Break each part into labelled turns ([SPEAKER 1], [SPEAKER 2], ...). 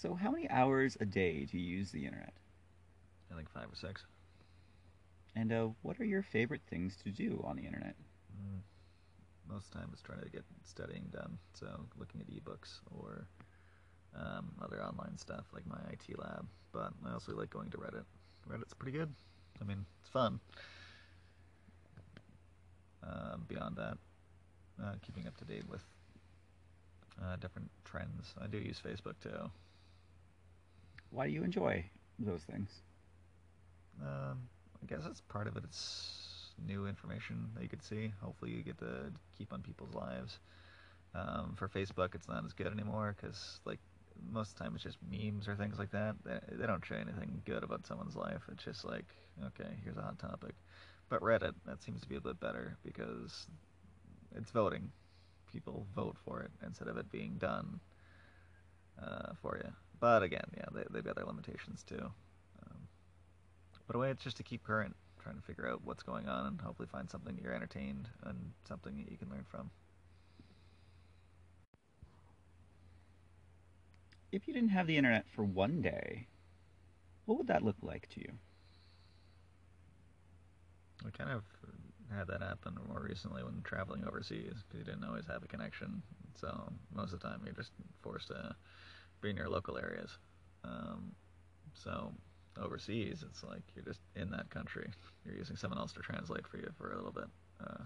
[SPEAKER 1] So, how many hours a day do you use the internet?
[SPEAKER 2] I think five or six.
[SPEAKER 1] And uh, what are your favorite things to do on the internet?
[SPEAKER 2] Mm. Most of the time is trying to get studying done, so looking at ebooks or um, other online stuff like my IT lab. But I also like going to Reddit. Reddit's pretty good. I mean, it's fun. Uh, beyond that, uh, keeping up to date with uh, different trends. I do use Facebook too.
[SPEAKER 1] Why do you enjoy those things?
[SPEAKER 2] Um, I guess that's part of it. It's new information that you could see. Hopefully, you get to keep on people's lives. Um, for Facebook, it's not as good anymore because, like, most of the time it's just memes or things like that. They, they don't show anything good about someone's life. It's just like, okay, here's a hot topic. But Reddit, that seems to be a bit better because it's voting. People vote for it instead of it being done uh, for you. But again, yeah, they, they've got their limitations too. Um, but a way it's just to keep current, trying to figure out what's going on and hopefully find something that you're entertained and something that you can learn from.
[SPEAKER 1] If you didn't have the internet for one day, what would that look like to you?
[SPEAKER 2] We kind of had that happen more recently when traveling overseas because you didn't always have a connection. So most of the time you're just forced to be in your local areas. Um, so overseas, it's like you're just in that country. You're using someone else to translate for you for a little bit. Uh,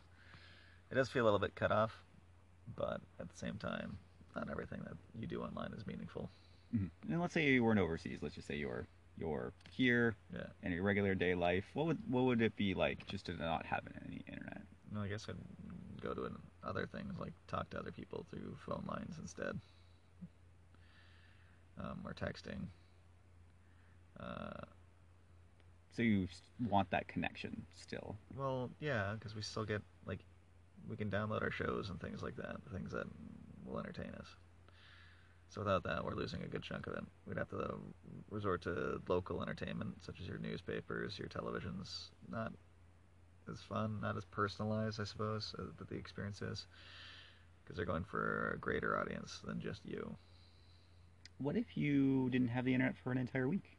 [SPEAKER 2] it does feel a little bit cut off, but at the same time, not everything that you do online is meaningful.
[SPEAKER 1] Mm-hmm. And let's say you weren't overseas. Let's just say you're you're here
[SPEAKER 2] Yeah.
[SPEAKER 1] in your regular day life. What would what would it be like just to not have any internet?
[SPEAKER 2] No, I guess I'd go to an, other things like talk to other people through phone lines instead, um, or texting. Uh,
[SPEAKER 1] So you want that connection still.
[SPEAKER 2] well, yeah, because we still get like we can download our shows and things like that, things that will entertain us. So without that, we're losing a good chunk of it. We'd have to resort to local entertainment, such as your newspapers, your televisions. Not as fun, not as personalized, I suppose, uh, that the experience is, because they're going for a greater audience than just you.
[SPEAKER 1] What if you didn't have the internet for an entire week?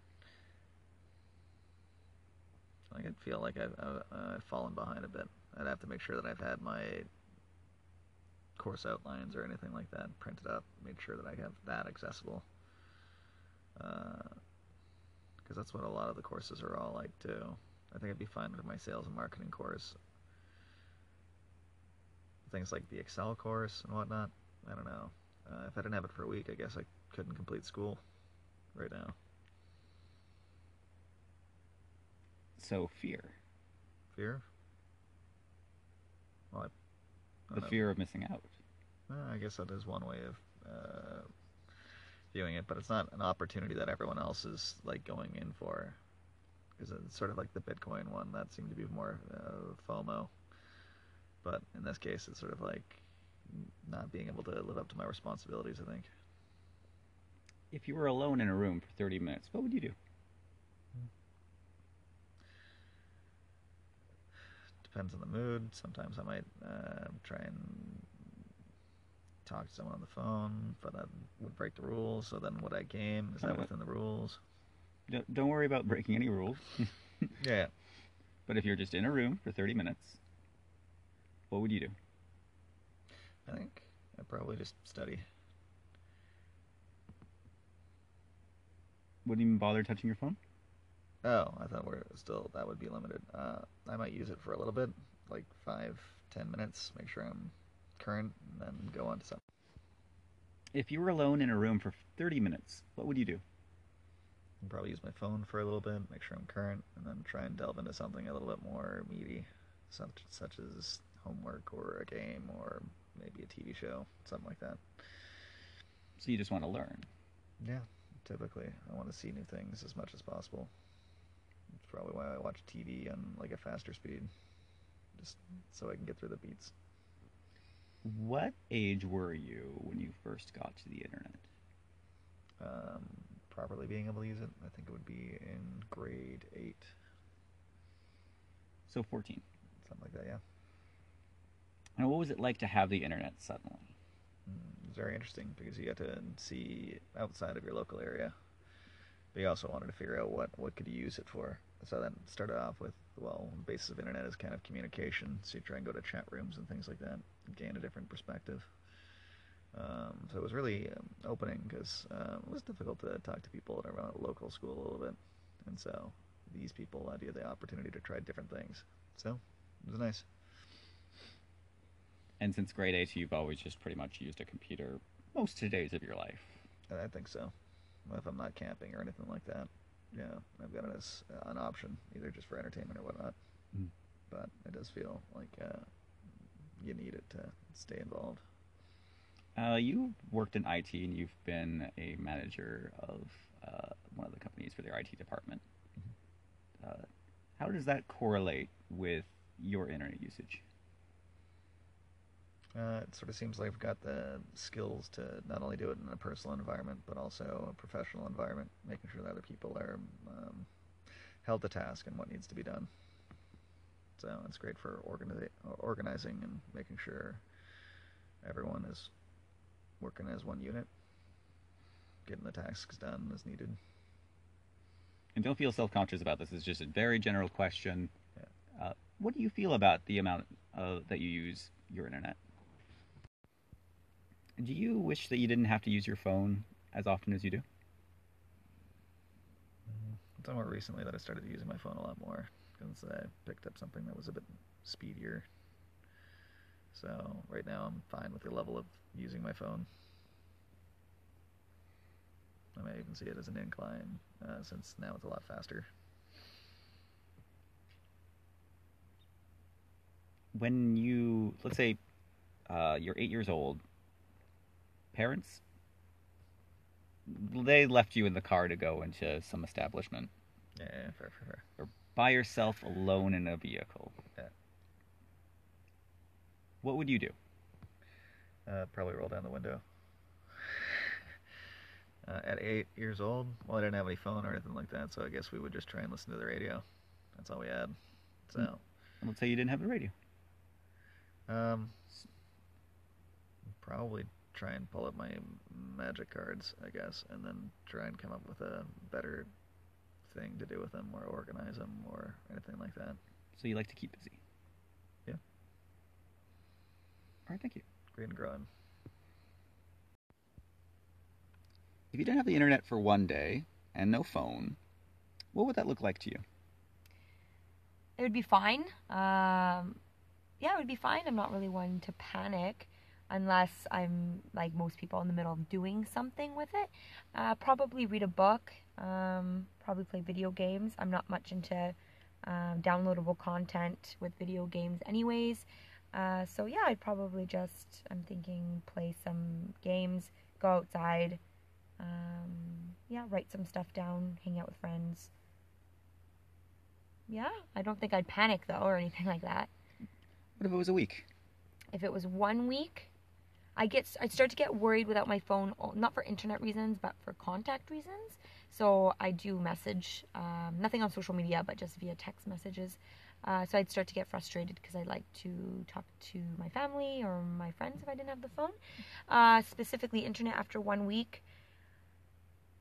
[SPEAKER 2] Like I'd feel like I've, I've, I've fallen behind a bit. I'd have to make sure that I've had my course outlines or anything like that printed up. Make sure that I have that accessible. Uh, because that's what a lot of the courses are all like too. I think I'd be fine with my sales and marketing course. Things like the Excel course and whatnot. I don't know. Uh, if I didn't have it for a week, I guess I couldn't complete school right now.
[SPEAKER 1] So fear,
[SPEAKER 2] Fear? Well, I, I
[SPEAKER 1] the
[SPEAKER 2] know.
[SPEAKER 1] fear of missing out.
[SPEAKER 2] I guess that is one way of uh, viewing it, but it's not an opportunity that everyone else is like going in for. Because it's sort of like the Bitcoin one that seemed to be more uh, FOMO, but in this case, it's sort of like not being able to live up to my responsibilities. I think.
[SPEAKER 1] If you were alone in a room for 30 minutes, what would you do?
[SPEAKER 2] Depends on the mood. Sometimes I might uh, try and talk to someone on the phone, but that would break the rules. So then, would I game? Is that
[SPEAKER 1] Uh,
[SPEAKER 2] within the rules?
[SPEAKER 1] Don't, don't worry about breaking any rules.
[SPEAKER 2] Yeah.
[SPEAKER 1] but if you're just in a room for 30 minutes, what would you do?
[SPEAKER 2] I think I'd probably just study.
[SPEAKER 1] Wouldn't even bother touching your phone?
[SPEAKER 2] Oh, I thought we're still that would be limited. Uh, I might use it for a little bit, like five, ten minutes. Make sure I'm current, and then go on to something.
[SPEAKER 1] If you were alone in a room for 30 minutes, what would you do?
[SPEAKER 2] I'd probably use my phone for a little bit, make sure I'm current, and then try and delve into something a little bit more meaty, such such as homework or a game or maybe a TV show, something like that.
[SPEAKER 1] So you just want to learn.
[SPEAKER 2] Yeah, typically I want to see new things as much as possible. It's probably why I watch TV on like a faster speed, just so I can get through the beats.
[SPEAKER 1] What age were you when you first got to the internet?
[SPEAKER 2] um, properly being able to use it. I think it would be in grade eight,
[SPEAKER 1] So 14.
[SPEAKER 2] something like that. Yeah,
[SPEAKER 1] And what was it like to have the internet suddenly?
[SPEAKER 2] mm, it was very interesting because you got to see outside of your local area. But you also wanted to figure out what what could you use it for. So then started off with well, the basis of internet is kind of communication. So you try and go to chat rooms and things like that, gain a different perspective. Um, so it was really um, opening because um, it was difficult to talk to people at our local school a little bit, and so these people had you the opportunity to try different things. So it was nice.
[SPEAKER 1] And since grade eight, you've always just pretty much used a computer most of the days of your life.
[SPEAKER 2] I think so. If I'm not camping or anything like that, yeah, I've got it as uh, an option, either just for entertainment or whatnot.
[SPEAKER 1] Mm.
[SPEAKER 2] But it does feel like uh, you need it to stay involved.
[SPEAKER 1] Uh, you worked in IT and you've been a manager of uh, one of the companies for their IT department.
[SPEAKER 2] Mm-hmm.
[SPEAKER 1] Uh, how does that correlate with your internet usage?
[SPEAKER 2] Uh, it sort of seems like I've got the skills to not only do it in a personal environment, but also a professional environment, making sure that other people are um, held to task and what needs to be done. So it's great for organi- organizing and making sure everyone is working as one unit, getting the tasks done as needed.
[SPEAKER 1] And don't feel self conscious about this. It's just a very general question.
[SPEAKER 2] Yeah.
[SPEAKER 1] Uh, what do you feel about the amount uh, that you use your internet? Do you wish that you didn't have to use your phone as often as you do?
[SPEAKER 2] It's more recently that I started using my phone a lot more because I picked up something that was a bit speedier. So right now I'm fine with the level of using my phone. I may even see it as an incline uh, since now it's a lot faster.
[SPEAKER 1] When you, let's say, uh, you're eight years old, parents, they left you in the car to go into some establishment.
[SPEAKER 2] Yeah, fair, fair, fair.
[SPEAKER 1] Or by yourself alone in a vehicle. What would you do?
[SPEAKER 2] Uh, probably roll down the window. uh, at eight years old, well, I didn't have any phone or anything like that, so I guess we would just try and listen to the radio. That's all we had. So,
[SPEAKER 1] Mm. Let's say you didn't have the radio.
[SPEAKER 2] um, probably try and pull up my magic cards, I guess, and then try and come up with a better thing to do with them, or organize them, or anything like that.
[SPEAKER 1] So you like to keep busy.
[SPEAKER 2] Yeah.
[SPEAKER 1] All right, thank you.
[SPEAKER 2] Green and growing.
[SPEAKER 1] If you didn't have the internet for one day and no phone, what would that look like to you?
[SPEAKER 3] It would be fine. Um, yeah, it would be fine. I'm not really one to panic unless I'm like most people in the middle of doing something with it. Uh, probably read a book. Um, probably play video games. I'm not much into um, downloadable content with video games, anyways. Uh, so yeah, I'd probably just I'm thinking play some games, go outside. Um, yeah, write some stuff down, hang out with friends. Yeah, I don't think I'd panic though or anything like that.
[SPEAKER 1] What if it was a week?
[SPEAKER 3] If it was one week, I get I'd start to get worried without my phone, not for internet reasons, but for contact reasons. So I do message, um, nothing on social media, but just via text messages. Uh, so I'd start to get frustrated because I'd like to talk to my family or my friends if I didn't have the phone. Uh, specifically, internet after one week.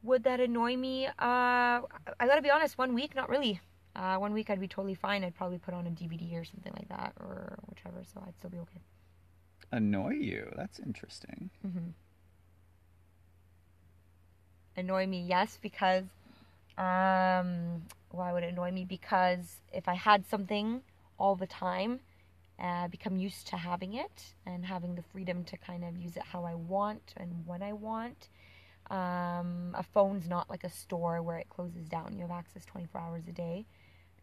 [SPEAKER 3] Would that annoy me? Uh, I gotta be honest, one week, not really. Uh, one week I'd be totally fine. I'd probably put on a DVD or something like that or whichever, so I'd still be okay.
[SPEAKER 1] Annoy you? That's interesting.
[SPEAKER 3] hmm Annoy me, yes, because um, why would it annoy me? Because if I had something all the time, uh, become used to having it and having the freedom to kind of use it how I want and when I want. Um, a phone's not like a store where it closes down. You have access 24 hours a day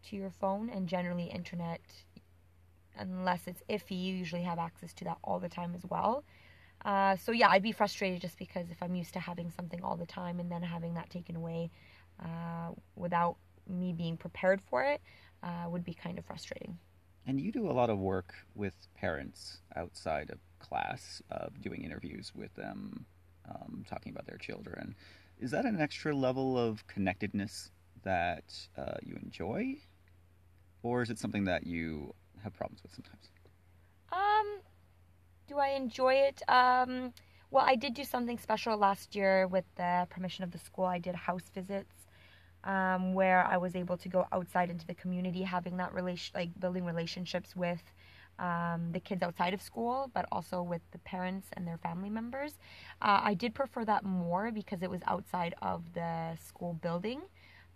[SPEAKER 3] to your phone, and generally, internet, unless it's iffy, you usually have access to that all the time as well. Uh, so yeah, I'd be frustrated just because if I'm used to having something all the time and then having that taken away uh, without me being prepared for it uh, would be kind of frustrating.
[SPEAKER 1] And you do a lot of work with parents outside of class, uh, doing interviews with them, um, talking about their children. Is that an extra level of connectedness that uh, you enjoy? Or is it something that you have problems with sometimes?
[SPEAKER 3] Um, do I enjoy it? Um, Well, I did do something special last year with the permission of the school. I did house visits um, where I was able to go outside into the community, having that relation, like building relationships with um, the kids outside of school, but also with the parents and their family members. Uh, I did prefer that more because it was outside of the school building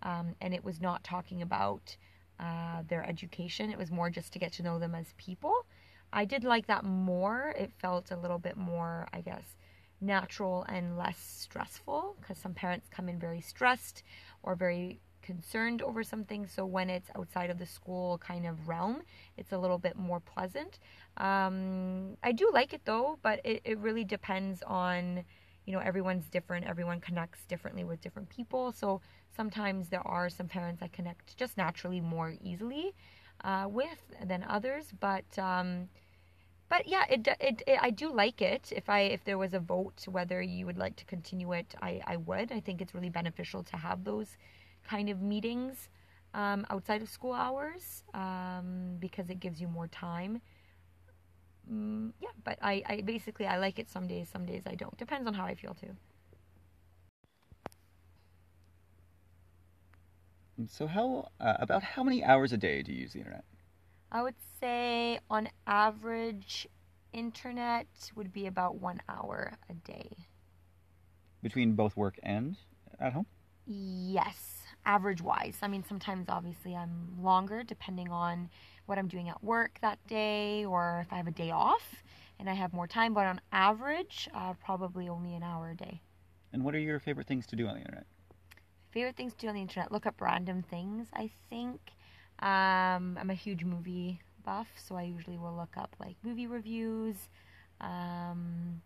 [SPEAKER 3] um, and it was not talking about uh, their education. It was more just to get to know them as people. I did like that more. It felt a little bit more, I guess, natural and less stressful because some parents come in very stressed or very concerned over something. So when it's outside of the school kind of realm, it's a little bit more pleasant. Um, I do like it though, but it, it really depends on, you know, everyone's different. Everyone connects differently with different people. So sometimes there are some parents I connect just naturally more easily uh, with than others. But um, but yeah, it, it, it I do like it. If I if there was a vote whether you would like to continue it, I I would. I think it's really beneficial to have those kind of meetings um, outside of school hours um, because it gives you more time. Mm, yeah, but I, I basically I like it some days, some days I don't. Depends on how I feel too.
[SPEAKER 1] So how uh, about how many hours a day do you use the internet?
[SPEAKER 3] I would say on average, internet would be about one hour a day.
[SPEAKER 1] Between both work and at home?
[SPEAKER 3] Yes, average wise. I mean, sometimes obviously I'm longer depending on what I'm doing at work that day or if I have a day off and I have more time, but on average, uh, probably only an hour a day.
[SPEAKER 1] And what are your favorite things to do on the internet?
[SPEAKER 3] Favorite things to do on the internet? Look up random things, I think. Um, I'm a huge movie buff, so I usually will look up like movie reviews. Um,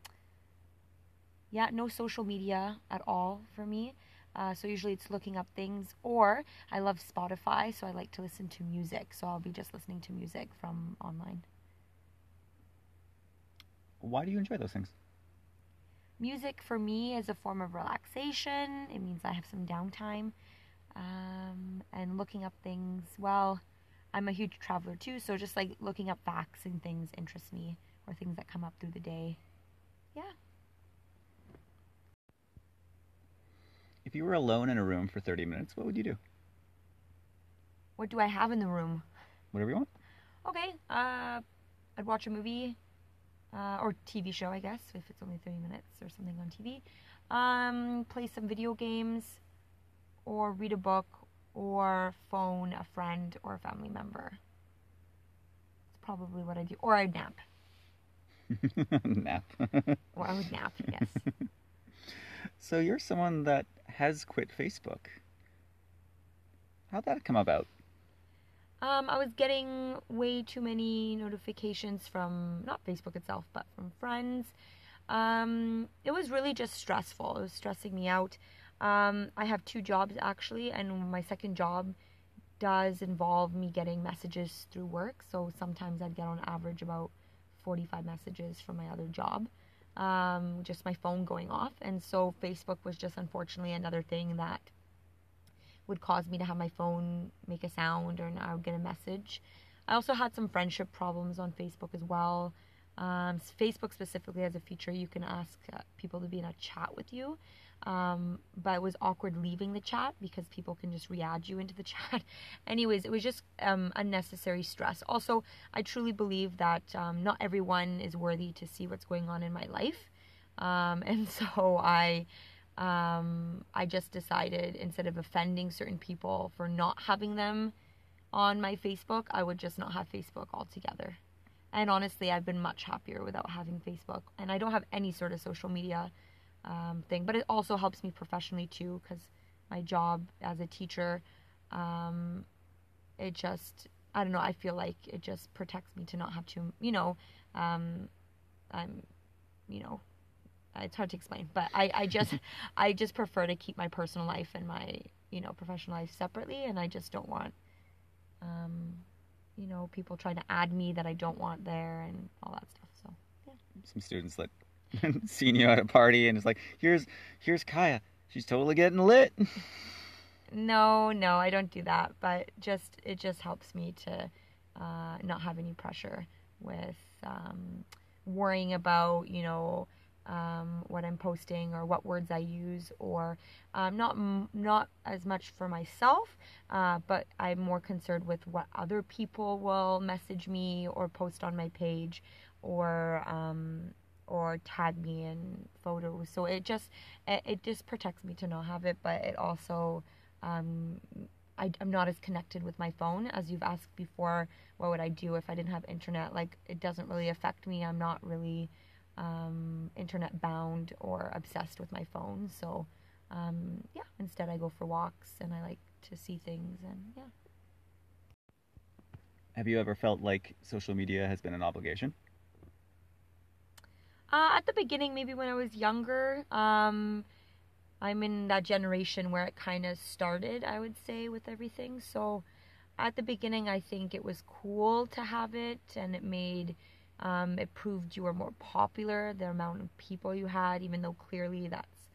[SPEAKER 3] yeah, no social media at all for me. Uh, so usually it's looking up things, or I love Spotify, so I like to listen to music. So I'll be just listening to music from online.
[SPEAKER 1] Why do you enjoy those things?
[SPEAKER 3] Music for me is a form of relaxation. It means I have some downtime. Um, and looking up things, well, I'm a huge traveler too, so just like looking up facts and things interests me, or things that come up through the day. Yeah.
[SPEAKER 1] If you were alone in a room for 30 minutes, what would you do?
[SPEAKER 3] What do I have in the room?
[SPEAKER 1] Whatever you want.
[SPEAKER 3] Okay, uh, I'd watch a movie, uh, or TV show, I guess, if it's only 30 minutes or something on TV. Um, play some video games, or read a book, or phone a friend or a family member. It's probably what I do. Or I'd nap.
[SPEAKER 1] Nap.
[SPEAKER 3] Or I would nap, yes.
[SPEAKER 1] so you're someone that has quit Facebook. How'd that come about?
[SPEAKER 3] Um, I was getting way too many notifications from not Facebook itself, but from friends. Um, it was really just stressful. It was stressing me out. Um, I have two jobs actually, and my second job does involve me getting messages through work. So sometimes I'd get on average about 45 messages from my other job, um, just my phone going off. And so Facebook was just unfortunately another thing that would cause me to have my phone make a sound or I would get a message. I also had some friendship problems on Facebook as well. Um, Facebook specifically has a feature you can ask uh, people to be in a chat with you. Um, but it was awkward leaving the chat because people can just re-add you into the chat. Anyways, it was just um, unnecessary stress. Also, I truly believe that um, not everyone is worthy to see what's going on in my life, um, and so I, um, I just decided instead of offending certain people for not having them on my Facebook, I would just not have Facebook altogether. And honestly, I've been much happier without having Facebook, and I don't have any sort of social media um, thing. But it also helps me professionally too because my job as a teacher, um, it just I don't know. I feel like it just protects me to not have to, you know, um, I'm, you know, it's hard to explain, but I, I just I just prefer to keep my personal life and my you know professional life separately, and I just don't want. Um, you know, people trying to add me that I don't want there and all that stuff. So, yeah.
[SPEAKER 1] Some students that seen you at a party and it's like, here's here's Kaya. She's totally getting lit.
[SPEAKER 3] No, no, I don't do that. But just it just helps me to uh, not have any pressure with um, worrying about you know um, what I'm posting or what words I use, or um, not not as much for myself, uh, but I'm more concerned with what other people will message me or post on my page, or um, or tag me in photos. So it just it, it just protects me to not have it, but it also um, I, am not as connected with my phone as you've asked before. What would I do if I didn't have internet? Like it doesn't really affect me. I'm not really um, internet bound or obsessed with my phone. So um, yeah, instead I go for walks and I like to see things and yeah.
[SPEAKER 1] Have you ever felt like social media has been an obligation?
[SPEAKER 3] Uh, at the beginning, maybe when I was younger, um, I'm in that generation where it kind of started, I would say, with everything. So at the beginning, I think it was cool to have it, and it made um, it proved you were more popular. The amount of people you had, even though clearly that's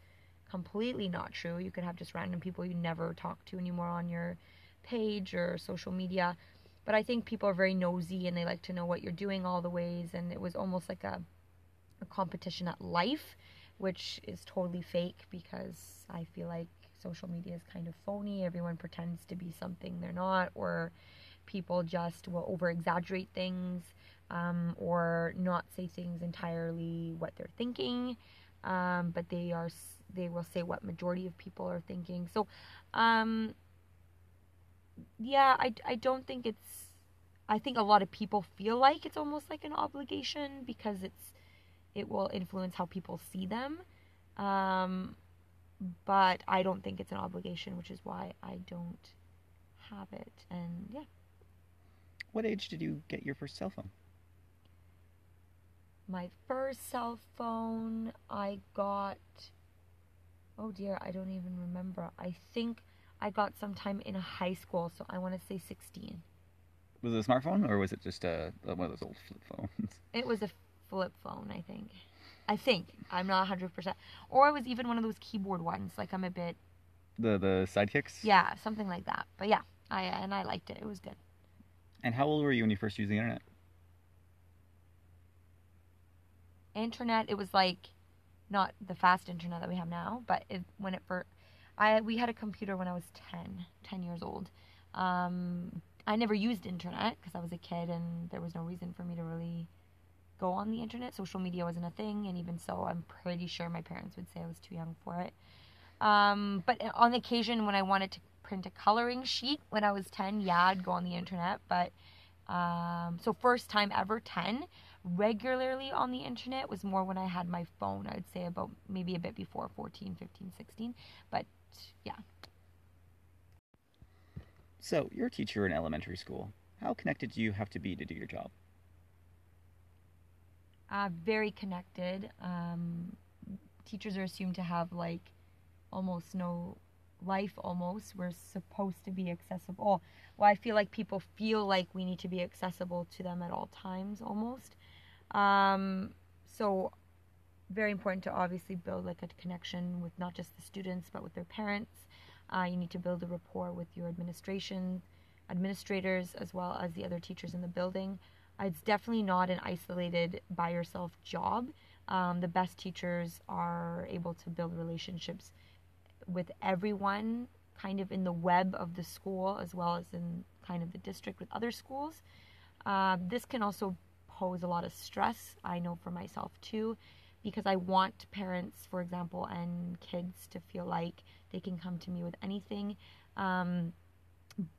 [SPEAKER 3] completely not true. You could have just random people you never talk to anymore on your page or social media. But I think people are very nosy and they like to know what you're doing all the ways, and it was almost like a a competition at life, which is totally fake because I feel like social media is kind of phony. Everyone pretends to be something they're not, or people just will over exaggerate things um, or not say things entirely what they're thinking. Um, but they are they will say what majority of people are thinking. So, um, yeah, I, I don't think it's. I think a lot of people feel like it's almost like an obligation because it's it will influence how people see them. Um, but I don't think it's an obligation, which is why I don't have it. And yeah.
[SPEAKER 1] What age did you get your first cell phone?
[SPEAKER 3] My first cell phone I got. Oh dear, I don't even remember. I think I got sometime in high school, so I want to say 16.
[SPEAKER 1] Was it a smartphone or was it just a, one of those old flip phones?
[SPEAKER 3] It was a flip phone, I think. I think I'm not 100, percent or it was even one of those keyboard ones. Like I'm a bit
[SPEAKER 1] the the sidekicks.
[SPEAKER 3] Yeah, something like that. But yeah, I and I liked it. It was good.
[SPEAKER 1] And how old were you when you first used the internet?
[SPEAKER 3] Internet, it was like not the fast internet that we have now, but it, when it first, I we had a computer when I was 10, 10 years old. Um, I never used internet because I was a kid and there was no reason for me to really go on the internet. Social media wasn't a thing, and even so, I'm pretty sure my parents would say I was too young for it. Um, but on occasion, when I wanted to print a coloring sheet when I was 10, yeah, I'd go on the internet. But um, so, first time ever 10, regularly on the internet was more when I had my phone. I'd say about maybe a bit before 14, 15, 16. But yeah.
[SPEAKER 1] So, you're a teacher in elementary school. How connected do you have to be to do your job?
[SPEAKER 3] Uh, very connected. Um, teachers are assumed to have like almost no life almost. We're supposed to be accessible. Well i feel like people feel like we need to be accessible to them at all times almost. Um, so very important to obviously build like a connection with not just the students but with their parents. Uh, you need to build a rapport with your administration administrators as well as the other teachers in the building it's definitely not an isolated by yourself job. Um, the best teachers are able to build relationships with everyone kind of in the web of the school as well as in kind of the district with other schools. Uh, this can also pose a lot of stress, I know for myself too, because I want parents, for example, and kids to feel like they can come to me with anything. Um,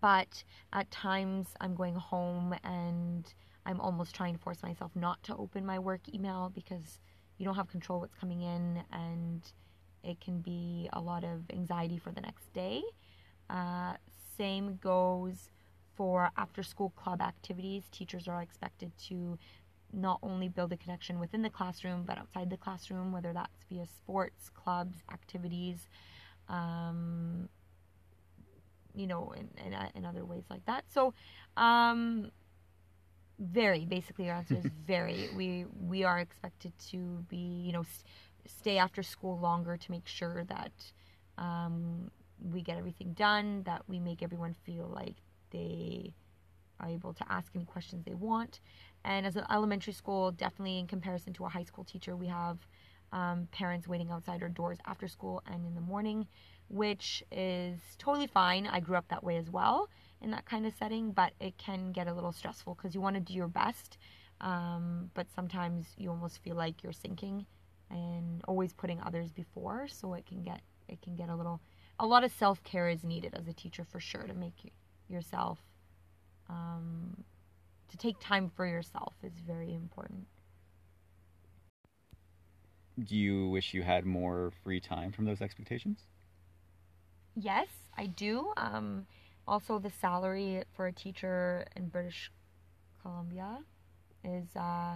[SPEAKER 3] but at times I'm going home and I'm almost trying to force myself not to open my work email because you don't have control what's coming in and it can be a lot of anxiety for the next day. Uh, same goes for after school club activities. Teachers are expected to not only build a connection within the classroom but outside the classroom, whether that's via sports, clubs, activities, um, you know, in, in, in, other ways like that. So, um, very basically your answer is very. We we are expected to be you know st- stay after school longer to make sure that um, we get everything done that we make everyone feel like they are able to ask any questions they want. And as an elementary school definitely in comparison to a high school teacher we have um, parents waiting outside our doors after school and in the morning, which is totally fine. I grew up that way as well in that kind of setting, but it can get a little stressful because you want to do your best, um, but sometimes you almost feel like you're sinking and always putting others before, so it can get it can get a little a lot of self care is needed as a teacher for sure to make yourself um, to take time for yourself is very important.
[SPEAKER 1] Do you wish you had more free time from those expectations?
[SPEAKER 3] Yes, I do. Um, also, the salary for a teacher in British Columbia is uh,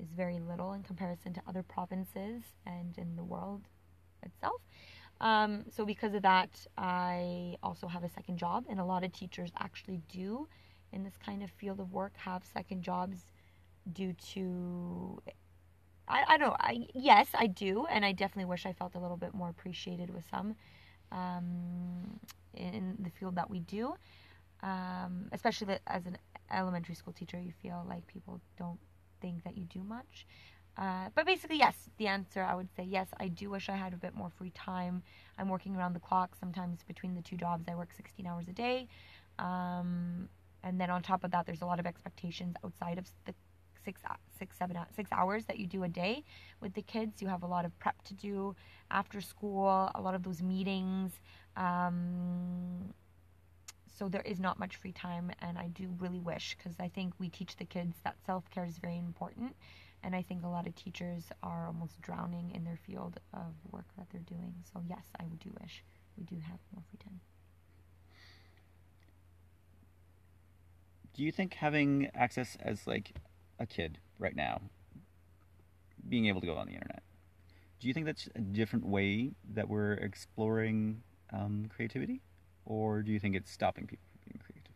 [SPEAKER 3] is very little in comparison to other provinces and in the world itself. Um, so because of that, I also have a second job, and a lot of teachers actually do in this kind of field of work have second jobs due to I, I don't know I yes I do and I definitely wish I felt a little bit more appreciated with some um, in the field that we do. Um, especially as an elementary school teacher you feel like people don't think that you do much. Uh, but basically yes the answer I would say yes I do wish I had a bit more free time. I'm working around the clock sometimes between the two jobs I work 16 hours a day. Um, and then on top of that there's a lot of expectations outside of the six six seven six hours that you do a day with the kids. You have a lot of prep to do after school a lot of those meetings um, so there is not much free time and i do really wish because i think we teach the kids that self-care is very important and i think a lot of teachers are almost drowning in their field of work that they're doing. So yes i do wish we do have more free time.
[SPEAKER 1] Do you think having access as like a kid right now, being able to go on the internet, do you think that's a different way that we're exploring um, creativity, or do you think it's stopping people from being creative?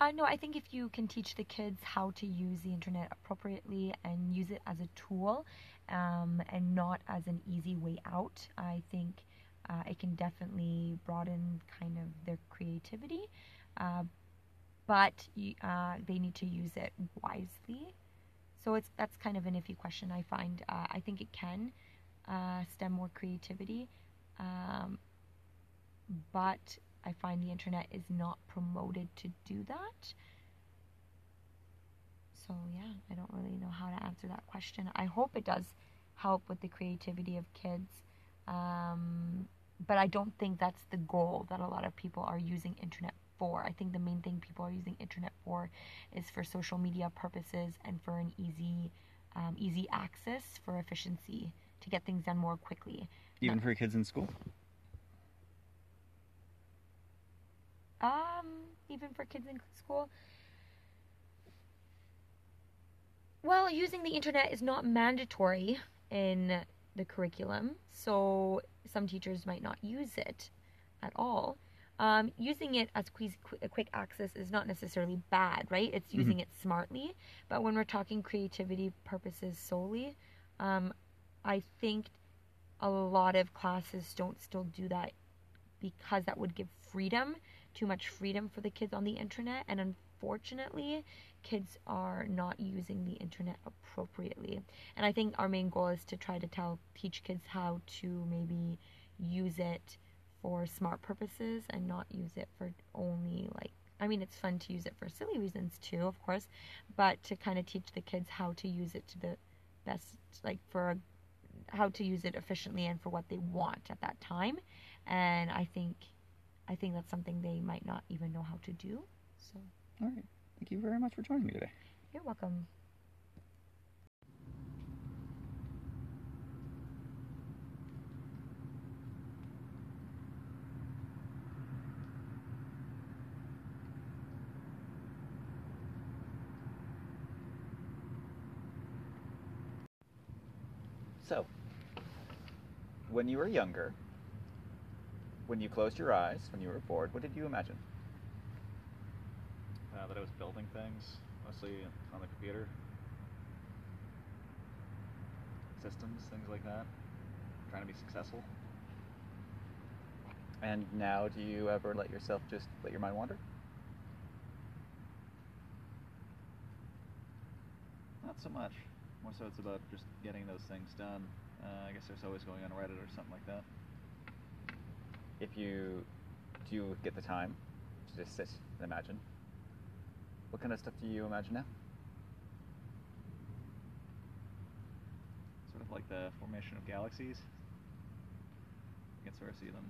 [SPEAKER 3] Uh, no, I think if you can teach the kids how to use the internet appropriately and use it as a tool um, and not as an easy way out, I think uh, it can definitely broaden kind of their creativity. Uh, but uh, they need to use it wisely. So it's that's kind of an iffy question. I find uh, I think it can uh, stem more creativity, um, but I find the internet is not promoted to do that. So yeah, I don't really know how to answer that question. I hope it does help with the creativity of kids. Um, but I don't think that's the goal that a lot of people are using internet for. I think the main thing people are using internet for is for social media purposes and for an easy, um, easy access for efficiency to get things done more quickly.
[SPEAKER 1] Even for kids in school.
[SPEAKER 3] Um, even for kids in school. Well, using the internet is not mandatory in the curriculum, so some teachers might not use it at all. Um, using it as quick, quick access is not necessarily bad, right? It's mm-hmm. using mm-hmm. it smartly. But when we're talking creativity purposes solely, um, I think a lot of classes don't still do that because that would give freedom, too much freedom for the kids on the internet. And unfortunately, kids are not using the internet appropriately. And I think our main goal is to try to tell, teach kids how to maybe use it for smart purposes and not use it for only like I mean it's fun to use it for silly reasons too, of course, but to kind of teach the kids how to use it to the best like for how to use it efficiently and for what they want at that time. And I think I think that's something they might not even know how to do. So
[SPEAKER 1] All right. Thank you very much for joining me today.
[SPEAKER 3] You're welcome.
[SPEAKER 1] So, when you were younger, when you closed your eyes, when you were bored, what did you imagine?
[SPEAKER 2] Uh, that I was building things, mostly on the computer. Systems, things like that. Trying to be successful.
[SPEAKER 1] And now, do you ever let yourself just let your mind wander?
[SPEAKER 2] Not so much. More so, it's about just getting those things done. Uh, I guess there's always going on Reddit or something like that.
[SPEAKER 1] If you do you get the time to just sit and imagine? What kind of stuff do you imagine now?
[SPEAKER 2] Sort of like the formation of galaxies. You can sort of see them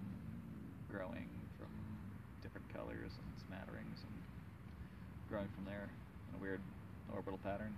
[SPEAKER 2] growing from different colors and smatterings and growing from there in a weird orbital pattern.